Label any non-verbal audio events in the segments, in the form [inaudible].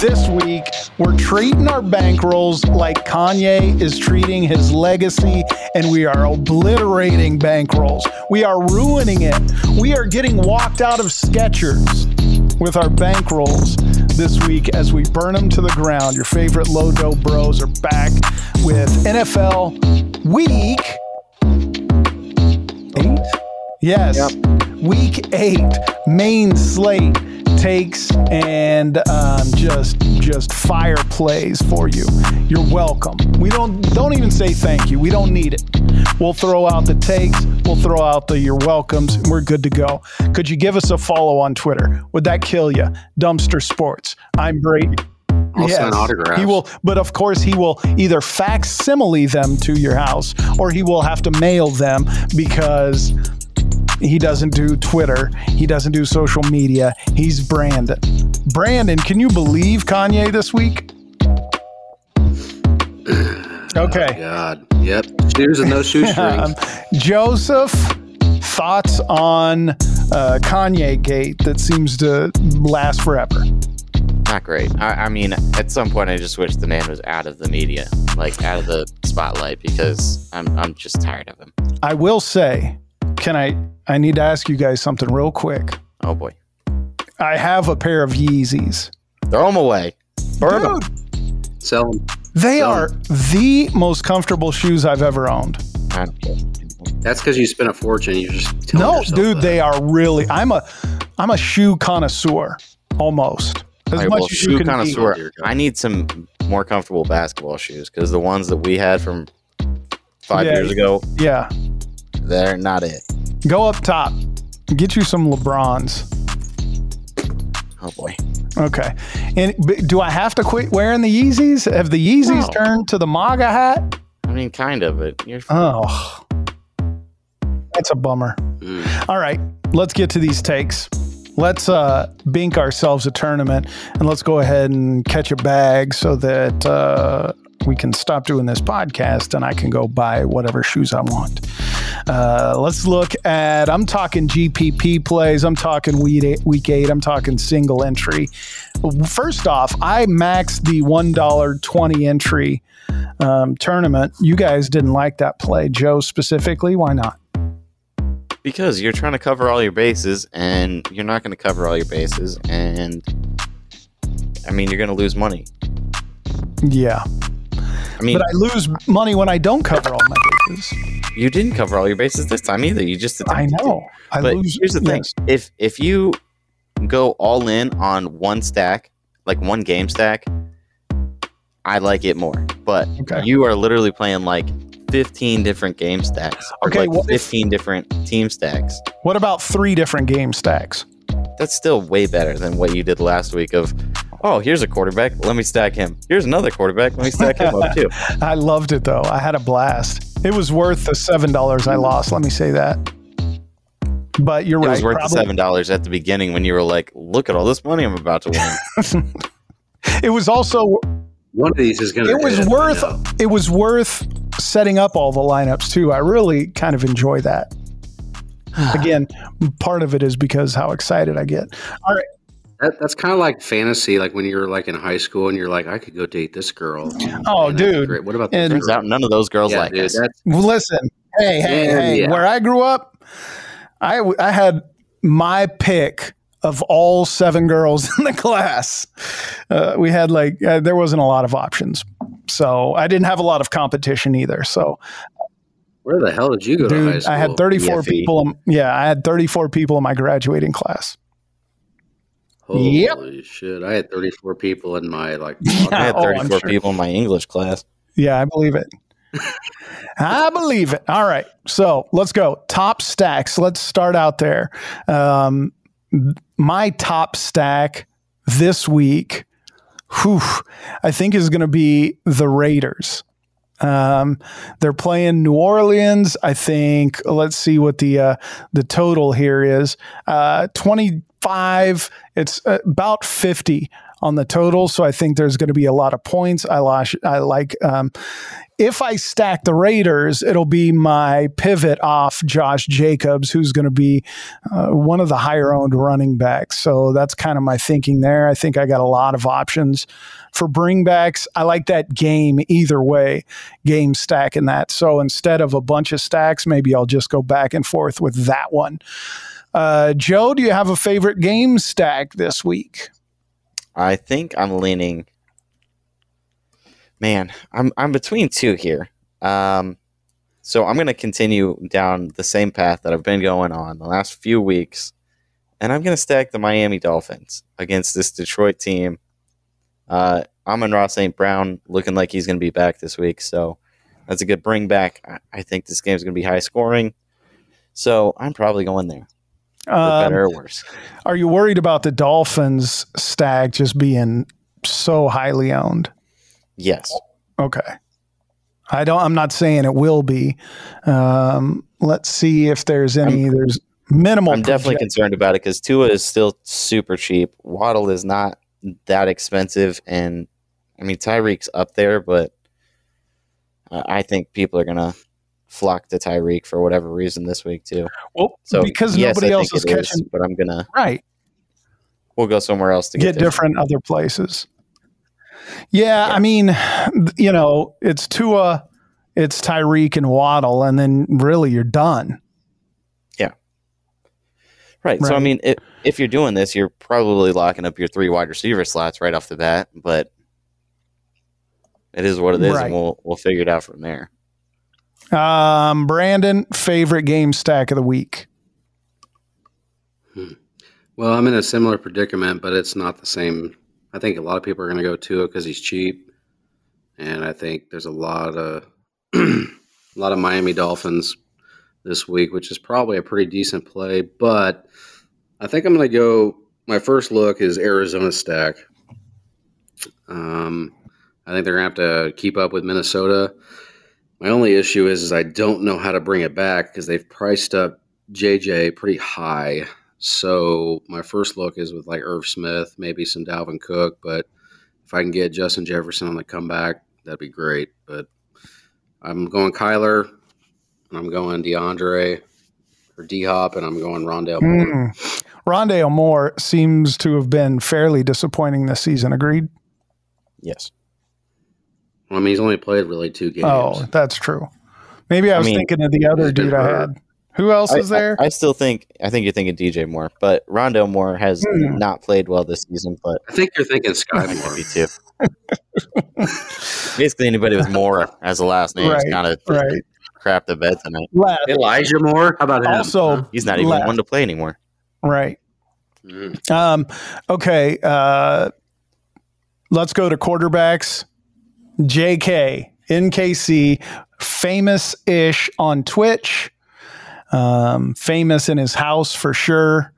this week we're treating our bankrolls like Kanye is treating his legacy, and we are obliterating bankrolls. We are ruining it. We are getting walked out of Skechers with our bankrolls this week as we burn them to the ground. Your favorite low dough bros are back with NFL Week Eight. Yes, Yep. Week Eight main slate takes and um, just just fire plays for you. You're welcome. We don't don't even say thank you. We don't need it. We'll throw out the takes. We'll throw out the you're welcomes. And we're good to go. Could you give us a follow on Twitter? Would that kill you? Dumpster Sports. I'm Brady. I'll autographs. He will, but of course, he will either facsimile them to your house or he will have to mail them because he doesn't do Twitter. He doesn't do social media. He's Brandon. Brandon, can you believe Kanye this week? [sighs] Okay. Oh, God. Yep. Shoes and no [laughs] shoestrings. Um, Joseph, thoughts on uh, Kanye Gate that seems to last forever? Not great. I, I mean, at some point, I just wish the man was out of the media, like out of the spotlight, because I'm I'm just tired of him. I will say, can I? I need to ask you guys something real quick. Oh boy, I have a pair of Yeezys. throw them away. Burn him. Dude, Sell 'em. they So- are the most comfortable shoes I've ever owned. I don't care. That's because you spent a fortune. You're just telling No, dude, that. they are really. I'm a, I'm a shoe connoisseur almost as All right, much well, as you shoe can connoisseur. Dear God. I need some more comfortable basketball shoes because the ones that we had from five Yeah. years ago, Yeah, they're not it. Go up top, get you some LeBrons. Oh boy. Okay, and do I have to quit wearing the Yeezys? Have the Yeezys No. turned to the MAGA hat? I mean, kind of, but you're. Oh, that's a bummer. Mm. All right, let's get to these takes. Let's uh, bink ourselves a tournament and let's go ahead and catch a bag so that uh, we can stop doing this podcast and I can go buy whatever shoes I want. Uh, let's look at, I'm talking GPP plays, I'm talking week eight, week eight, I'm talking single entry. First off, I maxed the $1.20 entry um, tournament. You guys didn't like that play. Joe specifically, why not? Because you're trying to cover all your bases, and you're not going to cover all your bases, and I mean, you're going to lose money. Yeah. I mean, But I lose money when I don't cover all my bases. you didn't cover all your bases this time either. You just I know. I But lose. here's the thing: yes. if if you go all in on one stack, like one game stack, I like it more. But Okay. you are literally playing like 15 different game stacks, or Okay, like what if- 15 different team stacks. What about three different game stacks? That's still way better than what you did last week. Of oh, here's a quarterback, let me stack him. Here's another quarterback, let me stack him up [laughs] too. I loved it though. I had a blast. It was worth the seven dollars I lost. Let me say that. But you're It right. It was worth the seven dollars at the beginning when you were like, "Look at all this money I'm about to win." [laughs] It was also One of these is going to. it was worth it was worth setting up all the lineups too. I really kind of enjoy that. [sighs] Again, part of it is because how excited I get. All right. That, that's kind of like fantasy, like when you're like in high school and you're like, I could go date this girl. Oh, And dude. great. What about And- this Turns out none of those girls Yeah, like dude, us. Well, Listen, hey, hey, Yeah, hey. yeah. Where I grew up, I I had my pick of all seven girls [laughs] in the class. Uh, we had like uh, there wasn't a lot of options, so I didn't have a lot of competition either. So, where the hell did you go to high dude, school? I had 34 EFE. people. In, yeah, I had 34 people in my graduating class. Holy Yep. shit! I had 34 people in my like. [laughs] I had Oh, 34 sure. people in my English class. Yeah, I believe it. I believe it. All right. So let's go. Top stacks. Let's start out there. Um, my top stack this week, whew, I think is going to be the Raiders. Um, they're playing New Orleans. I think. Let's see what the uh, the total here is. Uh, Twenty five. It's uh, about fifty on the total. So I think there's going to be a lot of points. I, lost, I like um, if I stack the Raiders, it'll be my pivot off Josh Jacobs, who's going to be uh, one of the higher owned running backs. So that's kind of my thinking there. I think I got a lot of options for bringbacks. I like that game either way, game stack and that. So instead of a bunch of stacks, maybe I'll just go back and forth with that one. Uh, Joe, do you have a favorite game stack this week? I think I'm leaning man, I'm I'm between two here. Um, so I'm going to continue down the same path that I've been going on the last few weeks, and I'm going to stack the Miami Dolphins against this Detroit team. Uh, Amon-Ra St. Brown looking like he's going to be back this week, so that's a good bring back. I, I think this game's going to be high scoring, so I'm probably going there. Um, better or worse. Are you worried about the Dolphins stag just being so highly owned? Yes. Okay. I don't. I'm not saying it will be. Um, let's see if there's any. I'm, there's minimal. I'm project- definitely concerned about it because Tua is still super cheap. Waddle is not that expensive, and I mean Tyreek's up there, but uh, I think people are gonna flock to Tyreek for whatever reason this week too. Well, so because yes, nobody else is catching, is, but I'm gonna right. We'll go somewhere else to get, get different other places. Yeah, yeah, I mean, you know, it's Tua, it's Tyreek and Waddle, and then really you're done. Yeah. Right. right. So I mean, if, if you're doing this, you're probably locking up your three wide receiver slots right off the bat, but it is what it is, right. and we'll we'll figure it out from there. Um, Brandon, favorite game stack of the week. Hmm. Well, I'm in a similar predicament, but it's not the same I think a lot of people are going to go to it because he's cheap, and I think there's a lot of [clears throat] a lot of Miami Dolphins this week, which is probably a pretty decent play. But I think I'm going to go. My first look is Arizona stack. Um, I think they're going to have to keep up with Minnesota. My only issue is, is I don't know how to bring it back because they've priced up JJ pretty high. So my first look is with like Irv Smith, maybe some Dalvin Cook, but if I can get Justin Jefferson on the comeback, that'd be great. But I'm going Kyler, and I'm going DeAndre or D Hop, and I'm going Rondale Moore. Mm. Rondale Moore seems to have been fairly disappointing this season. Agreed. Yes. Well, I mean, he's only played really two games. Oh, that's true. Maybe I was I mean, thinking of the other dude I had. Who else I, is there? I, I, still think I think you're thinking DJ Moore, but Rondale Moore has hmm. not played well this season. But I think you're thinking Skyy Moore. Too. [laughs] Basically, anybody with Moore as a last name right, is kind of right. crap the bed tonight. Last. Elijah Moore, how about him? Also, he's not even last. one to play anymore. Right. Mm. Um. Okay. Uh, let's go to quarterbacks. J.K. NKC, famous ish on Twitch um, famous in his house for sure.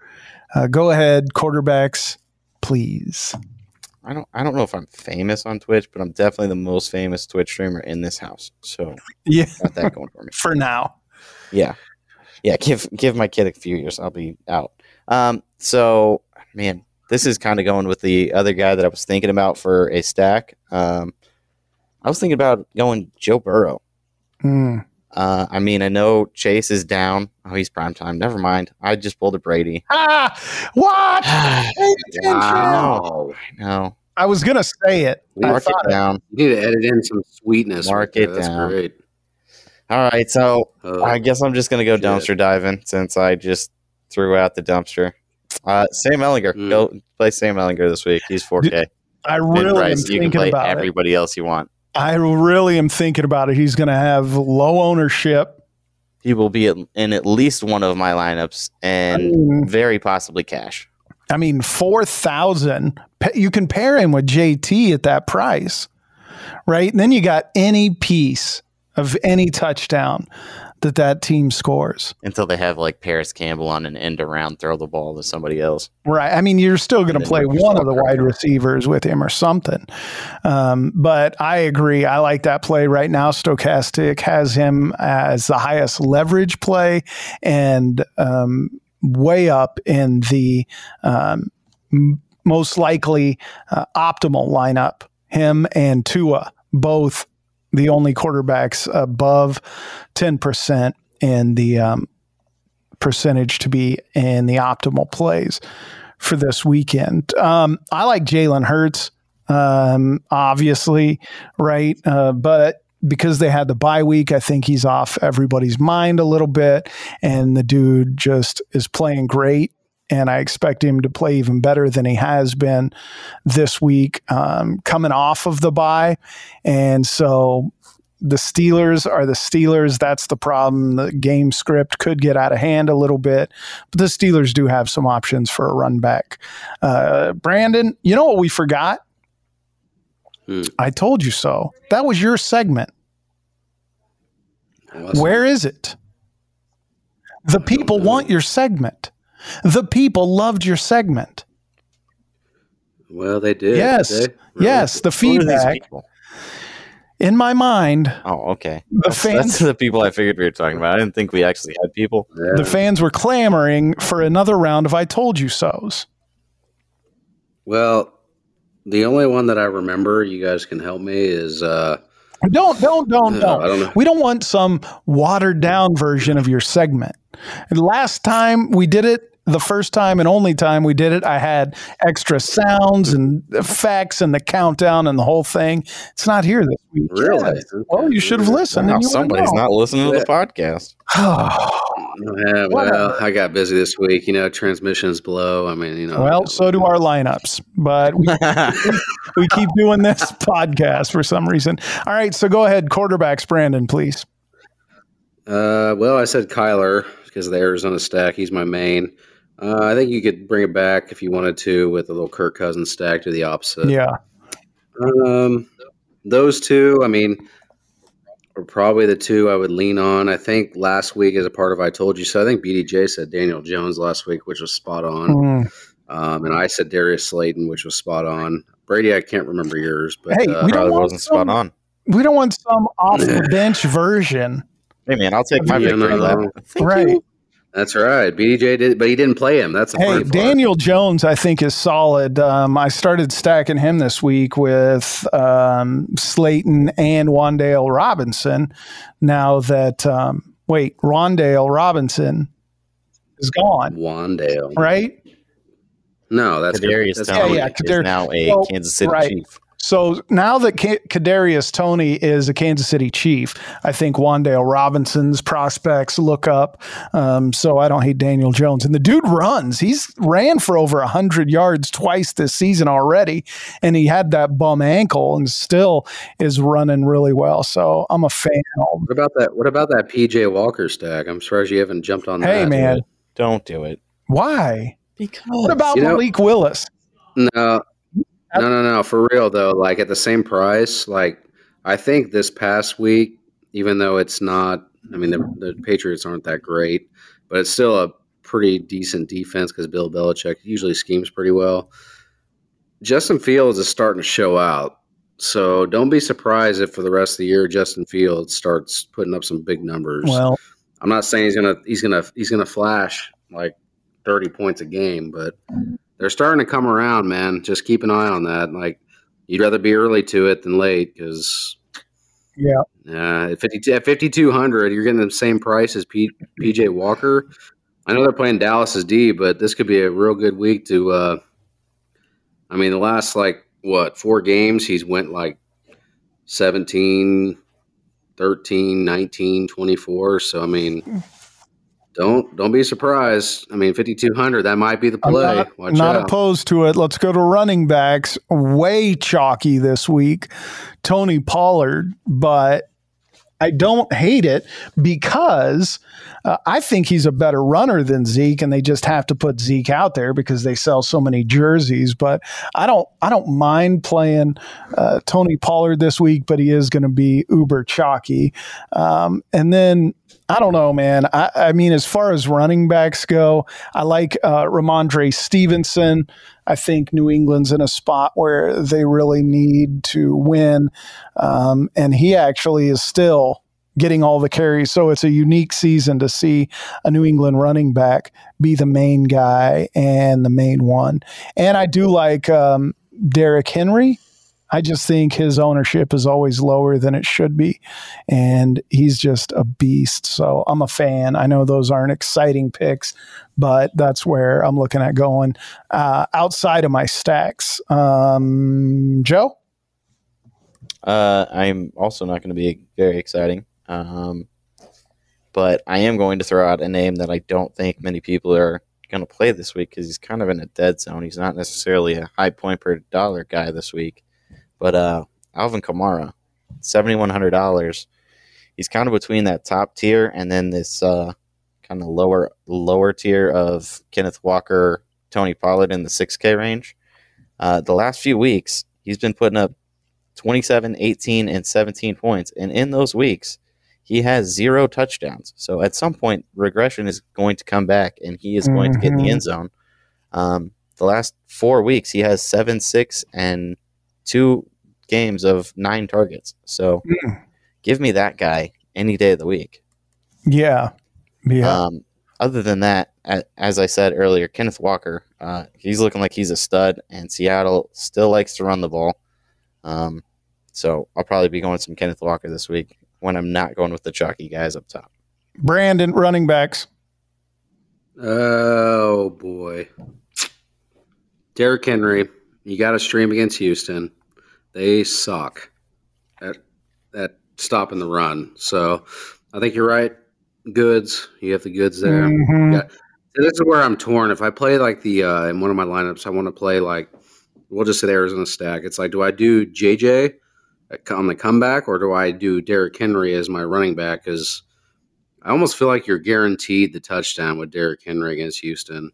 Uh, go ahead, quarterbacks, please. I don't. I don't know if I'm famous on Twitch, but I'm definitely the most famous Twitch streamer in this house. So yeah, got that going for me [laughs] for now. Yeah, yeah. Give give my kid a few years, I'll be out. Um. So man, this is kind of going with the other guy that I was thinking about for a stack. Um, I was thinking about going Joe Burrow. Mm. Uh, I mean, I know Chase is down. Oh, he's prime time. Never mind. I just pulled a Brady. Ah, [laughs] what? [sighs] wow. No. I was gonna say it. Mark it down. You need to edit in some sweetness. Mark it That's down. Great. All right, so uh, I guess I'm just gonna go dumpster diving since I just threw out the dumpster. Uh, Sam Ehlinger, mm. go play Sam Ehlinger this week. He's 4K. I really am you can play everybody it. else you want. I really am thinking about it. He's going to have low ownership. He will be in at least one of my lineups and I mean, very possibly cash. I mean, 4,000. You can pair him with JT at that price, right? And then you got any piece of any touchdown that that team scores until they have like Parris Campbell on an end around throw the ball to somebody else. Right. I mean, you're still going to play one of the wide receivers with him or something. Um, but I agree. I like that play right now. Stokastic has him as the highest leverage play and um, way up in the um, most likely uh, optimal lineup. Him and Tua, both the only quarterbacks above 10% in the um, percentage to be in the optimal plays for this weekend. Um, I like Jalen Hurts, um, obviously, right? Uh, but because they had the bye week, I think he's off everybody's mind a little bit. And the dude just is playing great. And I expect him to play even better than he has been this week, um, coming off of the bye. And so the Steelers are the Steelers. That's the problem. The game script could get out of hand a little bit, but the Steelers do have some options for a run back. Uh, Brandon, you know what we forgot? Hmm. I told you so. That was your segment. Awesome. Where is it? The people want your segment. The people loved your segment. Well, they did. Yes. they? Really? Yes, the Who feedback in my mind, Oh, okay. the That's, fans that's the people I figured we were talking about. I didn't think we actually had people. Yeah. the fans were clamoring for another round of I told you so's. Well, the only one that I remember, you guys can help me, is uh, Don't, don't, don't, I don't. don't. We don't want some watered down version of your segment. And last time we did it, the first time and only time we did it, I had extra sounds and effects and the countdown and the whole thing. It's not here this week. Really? Yes. Well, you should have listened. Now and you would somebody's not listening to the podcast. [sighs] Yeah, well, I got busy this week. You know, transmissions below. I mean, you know. well, so do our lineups, but we, [laughs] we keep doing this podcast for some reason. All right, so go ahead, quarterbacks, Brandon, please. Uh, well, I said Kyler because of the Arizona stack. He's my main. Uh, I think you could bring it back if you wanted to with a little Kirk Cousins stack to the opposite. Yeah, Um, those two, I mean, are probably the two I would lean on. I think last week, as a part of I Told You So, I think BDJ said Daniel Jones last week, which was spot on. Mm. Um, and I said Darius Slayton, which was spot on. Brady, I can't remember yours, but Hey, uh, we don't Probably want wasn't some- spot on. we don't want some off the [laughs] bench version, Hey man, I'll take my Yeah, victory no, lap. [laughs] Thank right? you. That's right. BDJ did, but he didn't play him. That's the Hey, funny part. Daniel Jones, I think is solid. Um, I started stacking him this week with um, Slayton and Wan'Dale Robinson. Now that um, wait, Rondale Robinson is gone, Wan'Dale. right? No, that's Kadarius that's Toney Yeah, yeah, is now a Well, Kansas City right. Chief. So now that K- Kadarius Toney is a Kansas City Chief, I think Wan'Dale Robinson's prospects look up. Um, so I don't hate Daniel Jones, and the dude runs. He's ran for over hundred yards twice this season already, and he had that bum ankle and still is running really well. So I'm a fan. What about that? What about that PJ Walker stack? I'm surprised you haven't jumped on Hey that. man, Don't do it. why? Because What about You know- Malik Willis? No, no, no, no. For real though, like at the same price, like I think this past week, even though it's not, I mean, the, the Patriots aren't that great, but it's still a pretty decent defense because Bill Belichick usually schemes pretty well. Justin Fields is starting to show out, so don't be surprised if for the rest of the year Justin Fields starts putting up some big numbers. Well, I'm not saying he's gonna he's gonna he's gonna flash like 30 points a game, but they're starting to come around, man. Just keep an eye on that. Like you'd rather be early to it than late because yeah, uh, at 52 at 5200, you're getting the same price as P, PJ Walker. I know they're playing Dallas's D, but this could be a real good week to. Uh, I mean, the last like what four games he's went like 17 13 19 24 so i mean don't don't be surprised i mean 5200 that might be the play. I'm not, not opposed to it. Let's go to running backs. Way chalky this week. Tony Pollard, but I don't hate it because uh, I think he's a better runner than Zeke, and they just have to put Zeke out there because they sell so many jerseys. But I don't, I don't mind playing uh, Tony Pollard this week, but he is going to be uber chalky. Um, and then I don't know, man. I, I mean, as far as running backs go, I like uh, Rhamondre Stevenson. I think New England's in a spot where they really need to win. Um, and he actually is still getting all the carries. So it's a unique season to see a New England running back be the main guy and the main one. And I do like um, Derrick Henry. I just think his ownership is always lower than it should be. And he's just a beast. So I'm a fan. I know those aren't exciting picks, but that's where I'm looking at going uh, outside of my stacks. Um, Joe? Uh, I'm also not going to be very exciting. Um, but I am going to throw out a name that I don't think many people are going to play this week because he's kind of in a dead zone. He's not necessarily a high point per dollar guy this week. But uh, Alvin Kamara, seventy one hundred dollars. He's kind of between that top tier and then this uh, kind of lower lower tier of Kenneth Walker, Tony Pollard in the six K range. Uh, the last few weeks, he's been putting up 27, 18, and 17 points. And in those weeks, he has zero touchdowns. So at some point, regression is going to come back and he is going mm-hmm. to get in the mm-hmm. end zone. Um, the last four weeks, he has seven, six, and two games of nine targets. So mm. give me that guy any day of the week. Yeah. Yeah. Um, other than that, as I said earlier, Kenneth Walker, uh, he's looking like he's a stud, and Seattle still likes to run the ball. Um, so I'll probably be going some Kenneth Walker this week when I'm not going with the chalky guys up top. Brandon, running backs. Oh boy, Derrick Henry. You got to stream against Houston. They suck at at stopping the run. So I think you're right. Goods, you have the goods there. Mm-hmm. Yeah. this is where I'm torn. If I play like the uh, in one of my lineups, I want to play like we'll just say Arizona stack. It's like, do I do JJ on the comeback or do I do Derrick Henry as my running back? Because I almost feel like you're guaranteed the touchdown with Derrick Henry against Houston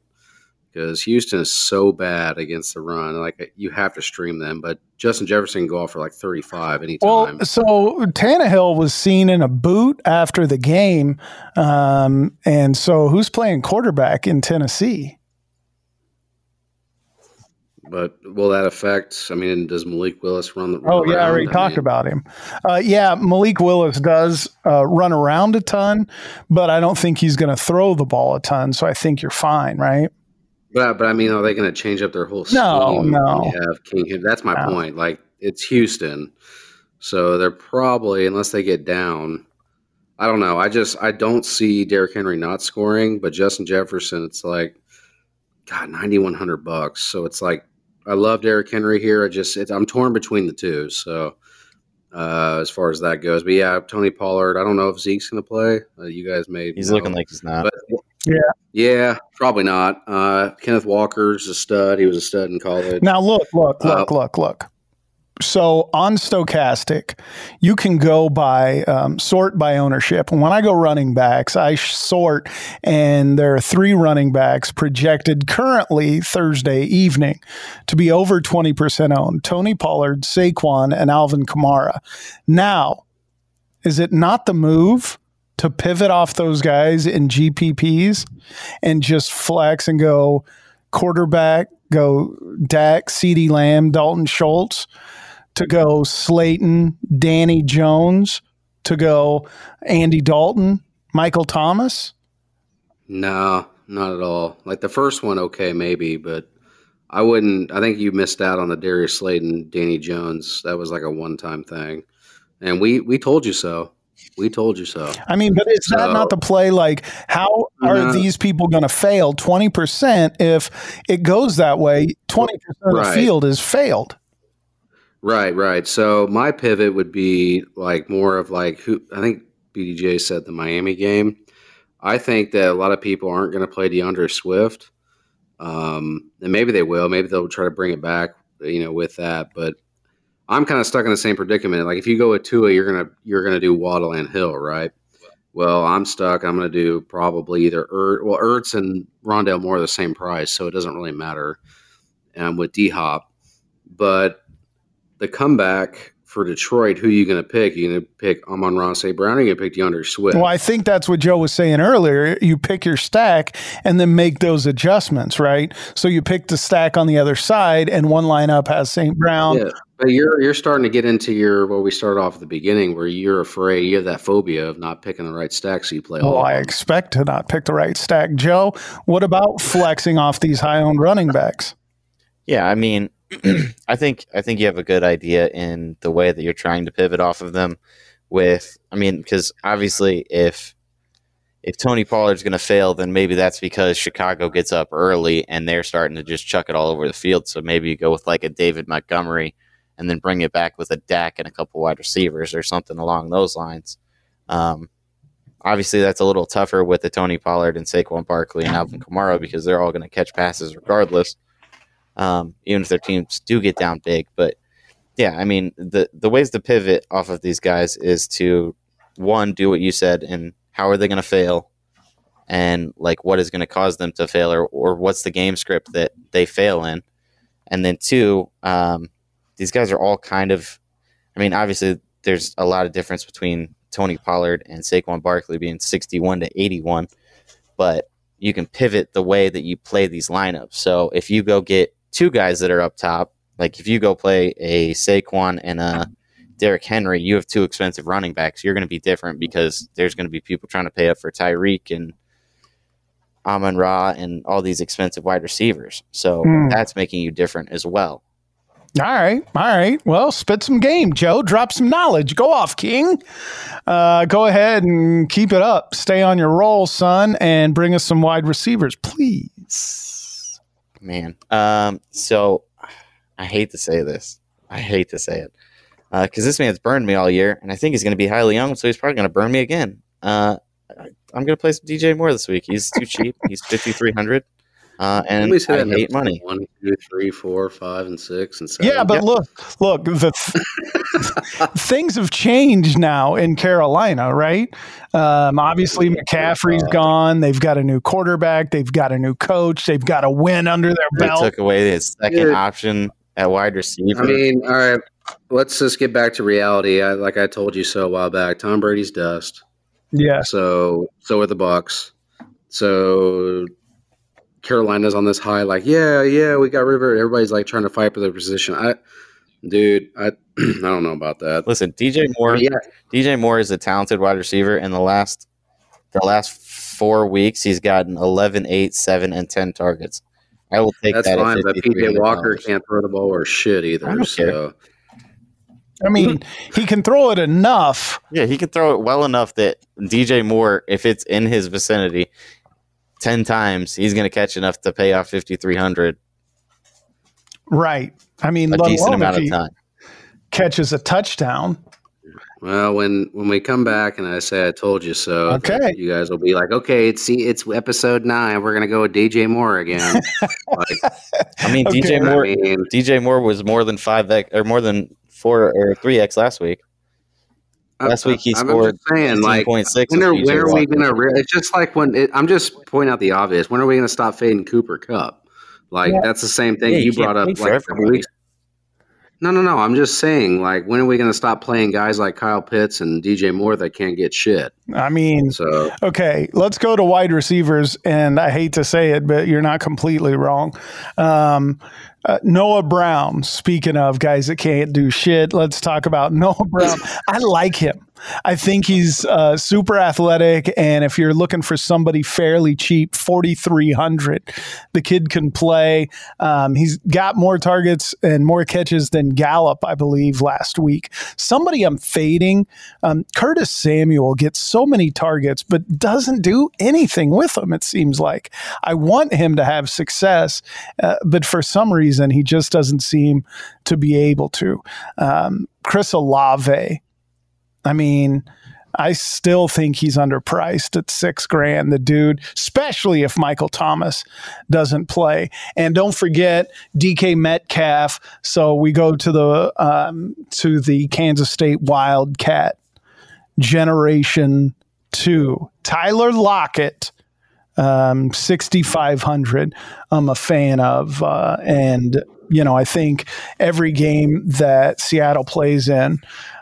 because Houston is so bad against the run. Like you have to stream them, but Justin Jefferson can go off for like 35 anytime. Well, so Tannehill was seen in a boot after the game. Um, and so who's playing quarterback in Tennessee? But will that affect? I mean, does Malik Willis run the? Run oh yeah, I already I talked mean, about him. Uh, yeah, Malik Willis does uh, run around a ton, but I don't think he's going to throw the ball a ton. So I think you're fine, right? But but I mean, are they going to change up their whole scheme? No, no. Have King? That's my no. point. Like it's Houston, so they're probably unless they get down. I don't know. I just I don't see Derrick Henry not scoring, but Justin Jefferson, it's like, God, ninety one hundred bucks. So it's like I love Derrick Henry here. I just I'm torn between the two. So uh, as far as that goes, but yeah, Tony Pollard. I don't know if Zeke's going to play. Uh, you guys made. He's know. looking like he's not. But, yeah. Yeah, probably not. Uh, Kenneth Walker's a stud. He was a stud in college. Now look, look, look, uh, look, look. So on Stokastic, you can go by um, sort by ownership. And when I go running backs, I sort, and there are three running backs projected currently Thursday evening to be over 20% owned Tony Pollard, Saquon, and Alvin Kamara. Now, is it not the move to pivot off those guys in GPPs and just flex and go quarterback, go Dak, CeeDee Lamb, Dalton Schultz, to go Slayton, Danny Jones, to go Andy Dalton, Michael Thomas? No, not at all. Like the first one, okay, maybe, but I wouldn't. I think you missed out on the Darius Slayton, Danny Jones. That was like a one time thing. And we, we told you so. We told you so. I mean, but is so, that not the play? Like, how are no. these people going to fail 20% if it goes that way? 20% right. of the field is failed. Right, right. So my pivot would be like more of like who I think BDJ said the Miami game. I think that a lot of people aren't going to play D'Andre Swift. Um, and maybe they will. Maybe they'll try to bring it back, you know, with that. But I'm kind of stuck in the same predicament. Like if you go with Tua, you're gonna you're gonna do Waddle and Hill, right? Well, I'm stuck. I'm gonna do probably either. Well, Ertz and Rondale Moore are the same price, so it doesn't really matter. Um, with D Hop, but the comeback for Detroit, who are you going to pick? You going to pick Amon-Ra St. Brown or you going to pick D'Andre Swift? Well, I think that's what Joe was saying earlier. You pick your stack and then make those adjustments, right? So you pick the stack on the other side, and one lineup has St. Brown. Yeah, but you're you're starting to get into your what we started off at the beginning, where you're afraid you have that phobia of not picking the right stack, so you play. Well, I expect to not pick the right stack. Joe, what about flexing off these high owned running backs? Yeah, I mean, [clears throat] I think I think you have a good idea in the way that you're trying to pivot off of them. With, I mean, because obviously, if if Tony Pollard's going to fail, then maybe that's because Chicago gets up early and they're starting to just chuck it all over the field. So maybe you go with like a David Montgomery and then bring it back with a Dak and a couple wide receivers or something along those lines. Um, obviously, that's a little tougher with the Tony Pollard and Saquon Barkley and Alvin Kamara because they're all going to catch passes regardless um, even if their teams do get down big. But yeah, I mean, the the ways to pivot off of these guys is to one do what you said, and how are they going to fail, and like what is going to cause them to fail, or or what's the game script that they fail in, and then two, um, these guys are all kind of, I mean, obviously there's a lot of difference between Tony Pollard and Saquon Barkley being 61 to 81, but you can pivot the way that you play these lineups. So if you go get two guys that are up top. Like if you go play a Saquon and a Derrick Henry, you have two expensive running backs. You're going to be different because there's going to be people trying to pay up for Tyreek and Amon Ra and all these expensive wide receivers. So mm. that's making you different as well. All right. All right. Well, spit some game, Joe. Drop some knowledge. Go off, King. Uh, go ahead and keep it up. Stay on your roll, son, and bring us some wide receivers, please man. Um, so I hate to say this. I hate to say it because uh, this man's burned me all year, and I think he's going to be highly owned, so he's probably going to burn me again. Uh, I'm going to play some DJ Moore this week. He's too cheap. He's 5,300. Uh, and I hate money. One, two, three, four, five, and six, and seven. Yeah, but yep. look, look, the th- [laughs] things have changed now in Carolina, right? Um, obviously, McCaffrey's gone. They've got a new quarterback. They've got a new coach. They've got a win under their they belt. Took away his second Dude. option at wide receiver. I mean, all right, let's just get back to reality. I, like I told you so a while back, Tom Brady's dust. Yeah. So so are the Bucs. So Carolina's on this high, like, yeah, yeah, we got rid of it. Everybody's like trying to fight for their position. I, dude, I, [clears throat] I don't know about that. Listen, DJ Moore, yeah. DJ Moore is a talented wide receiver. In the last, the last four weeks, he's gotten 11, 8, 7, and 10 targets. I will take That's that. fine, but PJ Walker can't throw the ball or shit either. I so. Care. I mean, he can throw it enough. Yeah, he can throw it well enough that DJ Moore, if it's in his vicinity, 10 times, he's going to catch enough to pay off 5,300. Right. I mean, a decent amount of time. Catches a touchdown. Well, when when we come back and I say I told you so, okay, you guys will be like, okay, it's see, it's episode nine. We're gonna go with DJ Moore again. [laughs] like, I mean, okay. DJ Moore. I mean, DJ Moore was more than five x or more than four or three x last week. Last week he I'm scored saying, like, when are, when are we going to? Re- it's just like when it, I'm just pointing out the obvious. When are we going to stop fading Cooper Kupp? Like yeah. that's the same thing yeah, you, you brought up like a couple weeks. No, no, no. I'm just saying, like, when are we going to stop playing guys like Kyle Pitts and DJ Moore that can't get shit? I mean, so okay, let's go to wide receivers. And I hate to say it, but you're not completely wrong. Um, uh, Noah Brown, speaking of guys that can't do shit, let's talk about [laughs] Noah Brown. I like him. I think he's uh, super athletic, and if you're looking for somebody fairly cheap, forty three hundred, the kid can play. Um, he's got more targets and more catches than Gallup, I believe, last week. Somebody I'm fading, um, Curtis Samuel gets so many targets, but doesn't do anything with them. It seems like I want him to have success, uh, but for some reason he just doesn't seem to be able to. Um, Chris Olave I mean, I still think he's underpriced at six grand. The dude, especially if Michael Thomas doesn't play. And don't forget DK Metcalf. So we go to the um, to the Kansas State Wildcat generation two. Tyler Lockett. um, 6,500. I'm a fan of. Uh, and, you know, I think every game that Seattle plays in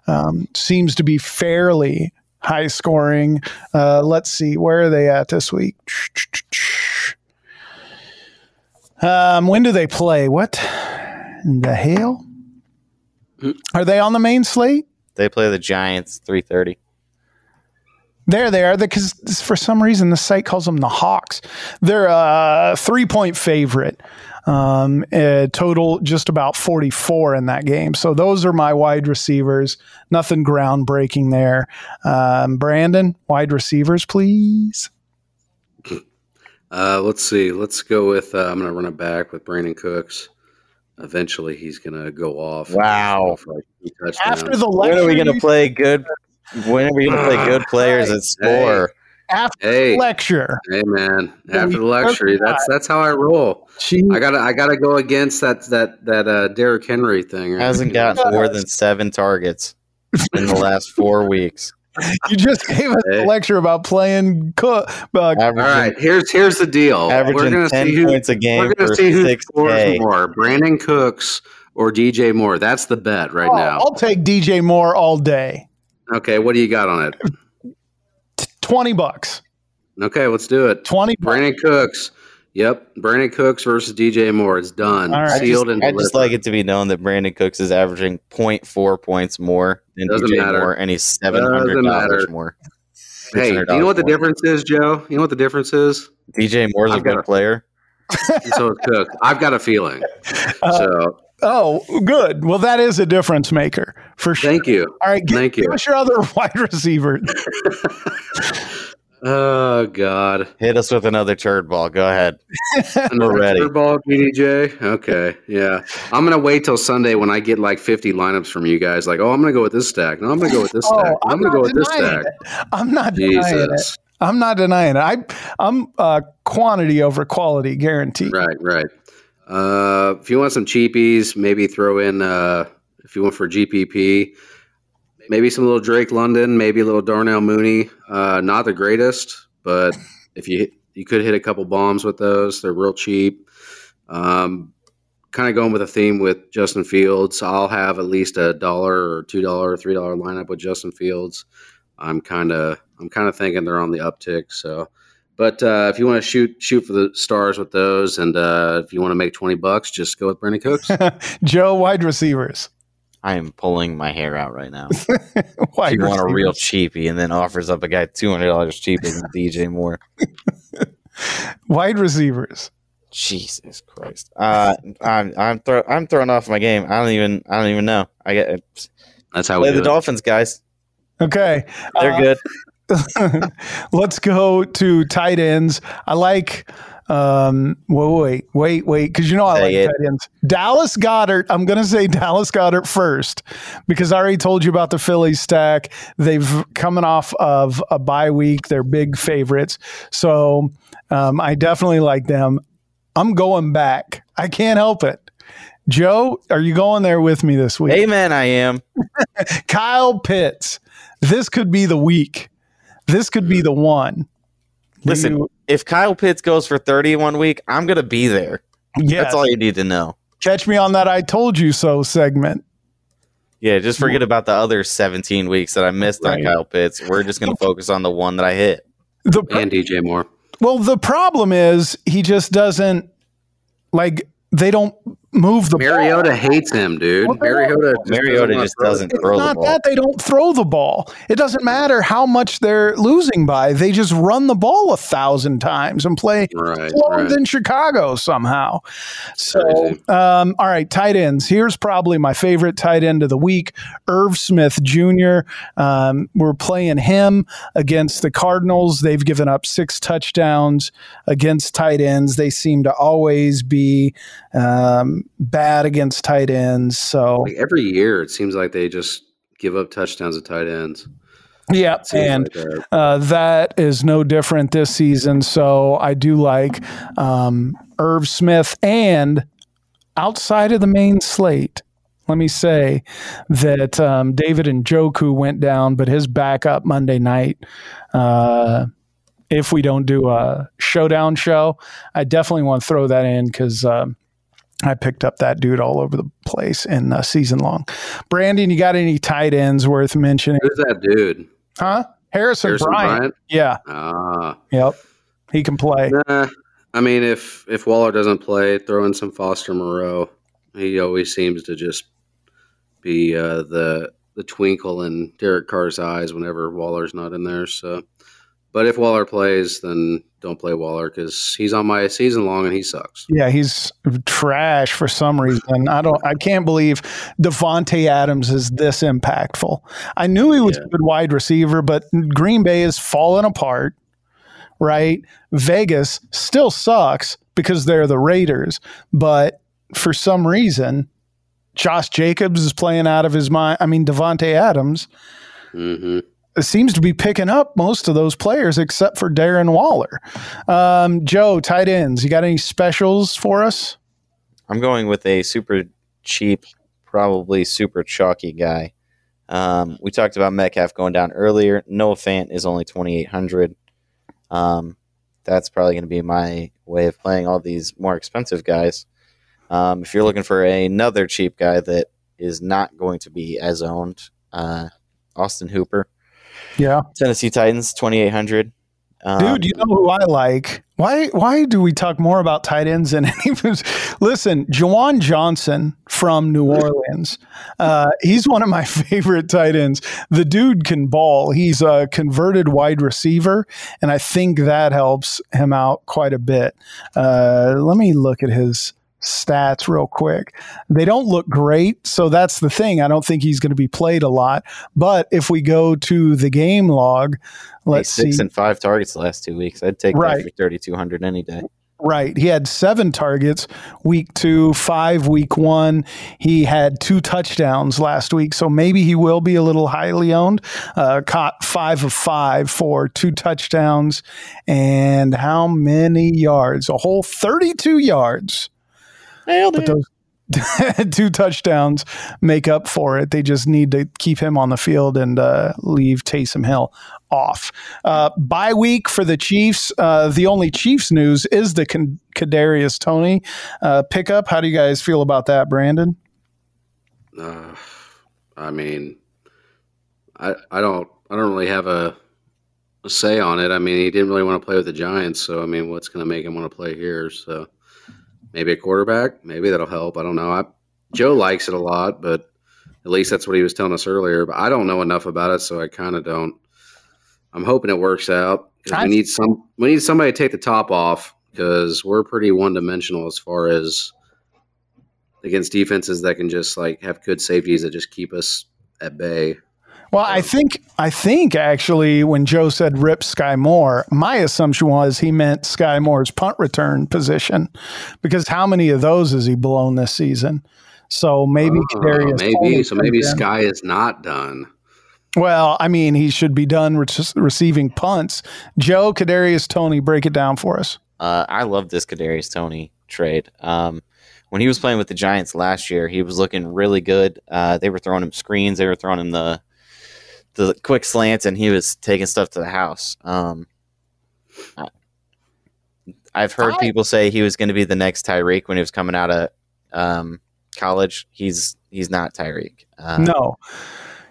um, seems to be fairly high scoring. Uh, let's see, where are they at this week? Um, when do they play? What in the hell? Are they on the main slate? They play the Giants 3:30. There they are. Because for some reason the site calls them the Hawks. They're a three point favorite. Um, total just about 44 in that game. So those are my wide receivers. Nothing groundbreaking there. Um, Brandon, wide receivers, please. [clears throat] Uh, let's see. Let's go with. Uh, I'm going to run it back with Brandin Cooks. Eventually, he's going to go off. Wow! After the when are we going to play good? When are we going to play good players Hey, that score? After Hey, the lecture. hey, man! After the luxury, took that's that's how I roll. She, I gotta I gotta go against that that that uh, Derrick Henry thing. Hasn't gotten more than seven targets in the last four [laughs] weeks. you just gave us a lecture about playing cook. Uh, All Averaging, right, here's here's the deal. We're gonna ten see who points a game we're gonna for see who six scores K. more, Brandin Cooks or DJ Moore. That's the bet right oh, now. I'll take DJ Moore all day. Okay, what do you got on it? T- 20 bucks. Okay, let's do it. 20 bucks. Brandin Cooks. Yep, Brandin Cooks versus DJ Moore. It's done, All right. I just, sealed and I just like it to be known that Brandin Cooks is averaging 0.4 points more than Doesn't DJ matter. Moore, and he's seven hundred dollars more. Hey, do you know what the more. difference is, Joe? You know what the difference is? DJ Moore's a I've got good a- player. so is Cook. I've got a feeling. [laughs] Uh, So Oh, good. Well, that is a difference maker for sure. thank you. All right, give, Thank you. give us your other [laughs] wide receiver. [laughs] Oh God. Hit us with another turd ball. Go ahead. [laughs] Another ready. third ball, DDJ. Okay, yeah. I'm gonna wait till Sunday when I get like 50 lineups from you guys. Like, oh, I'm gonna go with this stack. No, I'm gonna go with this Oh, stack. No, I'm, gonna not go with this denying stack. it. I'm not denying it. I'm not denying it. I, I'm uh, quantity over quality, guaranteed. Right, right. Uh, if you want some cheapies, maybe throw in. Uh, if you went for GPP, maybe some little Drake London, maybe a little Darnell Mooney. Uh, not the greatest, but if you you could hit a couple bombs with those. They're real cheap. Um, kind of going with a theme with Justin Fields. I'll have at least a dollar or two dollar or three dollar lineup with Justin Fields. I'm kind of I'm kind of thinking they're on the uptick. So, but uh, if you want to shoot shoot for the stars with those, and uh, if you want to make twenty bucks, just go with Brandin Cooks. [laughs] Joe, wide receivers. I am pulling my hair out right now. [laughs] Wide you want a real cheapie and then offers up a guy two hundred dollars cheaper than DJ Moore. [laughs] wide receivers. Jesus Christ! Uh, I'm I'm throw, I'm thrown off my game. I don't even I don't even know. I get That's how we play do the it. Dolphins, guys. Okay. They're Uh, good. [laughs] Let's go to tight ends. I like. Um, wait, wait, wait, wait, because you know I like tight ends. Dallas Goedert. I'm going to say [laughs] Dallas Goedert first because I already told you about the Phillies stack. They've coming off of a bye week. They're big favorites, so um, I definitely like them. I'm going back. I can't help it. Joe, are you going there with me this week? Amen, I am. [laughs] Kyle Pitts. This could be the week. This could be the one. Listen, You- if Kyle Pitts goes for thirty one week, I'm gonna be there. yes. That's all you need to know. Catch me on that I told you so segment. Yeah, just forget about the other 17 weeks that I missed Right. on Kyle Pitts. We're just going to focus on the one that I hit. The pr- and DJ Moore. well, the problem is he just doesn't like they don't move the ball. Mariota hates him, dude. Well, they don't- Mariota, just Mariota doesn't just throw doesn't. It's throw the not ball. that they don't throw the ball. It doesn't matter how much they're losing by. They just run the ball a thousand times and play Right, slower right. than Chicago somehow. So, um, all right, tight ends. Here's probably my favorite tight end of the week, Irv Smith Jr. Um, we're playing him against the Cardinals. They've given up six touchdowns against tight ends. They seem to always be um, bad against tight ends. So, Like every year, it seems like they just give up touchdowns at tight ends. yeah, and like that. Uh, that is no different this season. So I do like um, Irv Smith. And outside of the main slate, let me say that um, David Njoku went down, but his backup Monday night uh, if we don't do a showdown show. I definitely want to throw that in because um, I picked up that dude all over the place in uh, season long. Brandon, you got any tight ends worth mentioning? Who's that dude? Huh? Harrison, Harrison Bryant. Bryant? Yeah. Ah, Yep. He can play. nah. I mean, if if Waller doesn't play, throw in some Foster Moreau. He always seems to just be uh, the the twinkle in Derek Carr's eyes whenever Waller's not in there. So, but if Waller plays, then don't play Waller because he's on my season long and he sucks. Yeah, he's trash for some reason. I don't. I can't believe Davante Adams is this impactful. I knew he was Yeah. a good wide receiver, but Green Bay is falling apart. Right? Vegas still sucks because they're the Raiders, but for some reason, Josh Jacobs is playing out of his mind. I mean, Davante Adams hmm seems to be picking up most of those players except for Darren Waller. Um, Joe, tight ends, you got any specials for us? I'm going with a super cheap, probably super chalky guy. Um, we talked about Metcalf going down earlier. Noah Fant is only 2,800. Um, that's probably going to be my way of playing all these more expensive guys. Um, if you're looking for another cheap guy that is not going to be as owned, uh, Austin Hooper, Yeah. Tennessee Titans, 2,800. Um, Dude, you know who I like? Why why do we talk more about tight ends than [laughs] any? Listen, Juwan Johnson from New [laughs] Orleans. Uh, he's one of my [laughs] favorite tight ends. The dude can ball. He's a converted wide receiver, and I think that helps him out quite a bit. Uh, let me look at his stats real quick. They don't look great, so that's the thing. I don't think he's going to be played a lot. But if we go to the game log, let's six see. and five targets the last two weeks. I'd take Right. that for 3,200 any day. Right. He had seven targets week two, five week one. He had two touchdowns last week. So maybe he will be a little highly owned. Uh, caught five of five for two touchdowns. And how many yards? A whole 32 yards. But those [laughs] two touchdowns make up for it. They just need to keep him on the field and uh, leave Taysom Hill off. Uh, bye week for the Chiefs. Uh, the only Chiefs news is the Con- Kadarius Toney uh, pickup. How do you guys feel about that, Brandon? Uh, I mean, I I don't I don't really have a, a say on it. I mean, he didn't really want to play with the Giants, so I mean, what's going to make him want to play here? So maybe a quarterback, maybe that'll help. I don't know. I, Joe likes it a lot, but at least that's what he was telling us earlier. But I don't know enough about it, so I kind of don't. I'm hoping it works out. I- we need some we need somebody to take the top off because we're pretty one dimensional as far as against defenses that can just like have good safeties that just keep us at bay. Well, I think I think actually when Joe said rip Skyy Moore, my assumption was he meant Skyy Moore's punt return position because how many of those has he blown this season? So maybe Uh, Kadarius maybe so. Maybe comes. Skyy is not done. Well, I mean, he should be done re- receiving punts. Joe Kadarius Toney, break it down for us. Uh, I love this Kadarius Toney trade. Um, when he was playing with the Giants last year, he was looking really good. Uh, they were throwing him screens, they were throwing him the the quick slants, and he was taking stuff to the house. Um, I, I've heard I- people say he was going to be the next Tyreek when he was coming out of um, college. He's he's not Tyreek. Uh, no,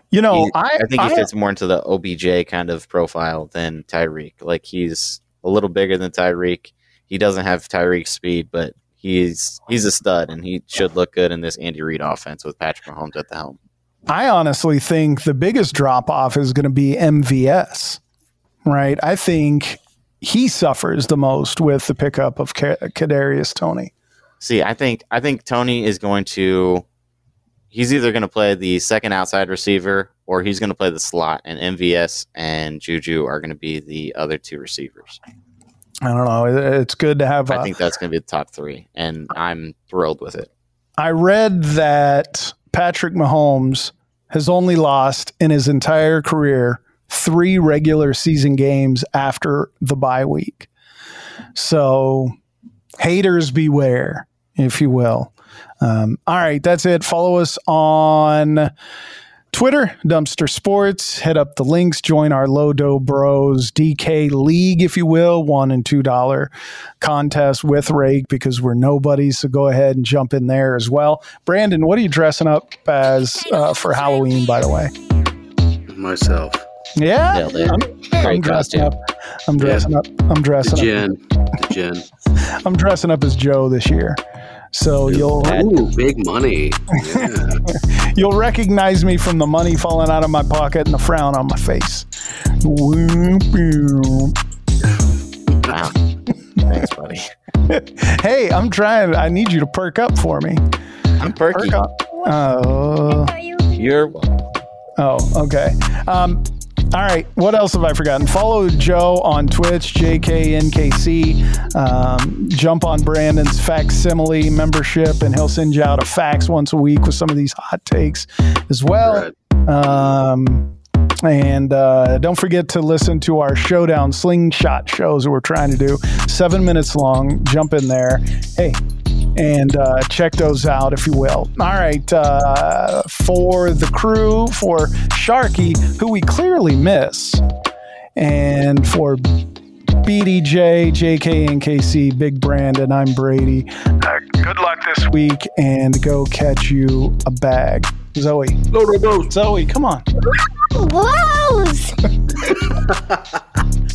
you know, he- I I think he I- fits more into the OBJ kind of profile than Tyreek. Like he's a little bigger than Tyreek. He doesn't have Tyreek's speed, but he's he's a stud and he should look good in this Andy Reid offense with Patrick Mahomes at the helm. I honestly think the biggest drop off is going to be MVS, right? I think he suffers the most with the pickup of Ka- Kadarius Toney. See, I think I think Toney is going to he's either going to play the second outside receiver or he's going to play the slot and MVS and Juju are going to be the other two receivers. I don't know. It's good to have. I a- think that's going to be the top 3 and I'm thrilled with it. I read that Patrick Mahomes has only lost in his entire career three regular season games after the bye week. So, haters beware, if you will. Um, all right, that's it. Follow us on Twitter, Dumpster Sports. Head up the links. Join our Lodo Bros DK League, if you will, one and two dollar contest with Rake because we're nobodies. So go ahead and jump in there as well. Brandon, what are you dressing up as uh, for Halloween? By the way, Myself. yeah, Nailed. I'm, I'm dressing costume. up. I'm dressing up. I'm The up. gin. The gin. [laughs] I'm dressing up as Joe this year. So you'll Ooh, big money. [laughs] Yeah. you'll recognize me from the money falling out of my pocket and the frown on my face. Whoop, whoop. Wow. Thanks, buddy. [laughs] Hey, I'm trying. I need you to perk up for me. I'm perky. Perk up. Oh, You're oh, okay. Um, all right. What else have I forgotten? Follow Joe on Twitch, JKNKC. Um, jump on Brandon's facsimile membership, and he'll send you out a fax once a week with some of these hot takes as well. Um, and uh, don't forget to listen to our showdown slingshot shows that we're trying to do. Seven minutes long. Jump in there. Hey, and uh, check those out if you will. All right. Uh, for the crew, for Sharky, who we clearly miss, and for BDJ, JK, and KC, Big Brandon, I'm Brady. Uh, good luck this week and go catch you a bag. Zoe. Lodo Bros. Zoe, come on. Gross! [laughs]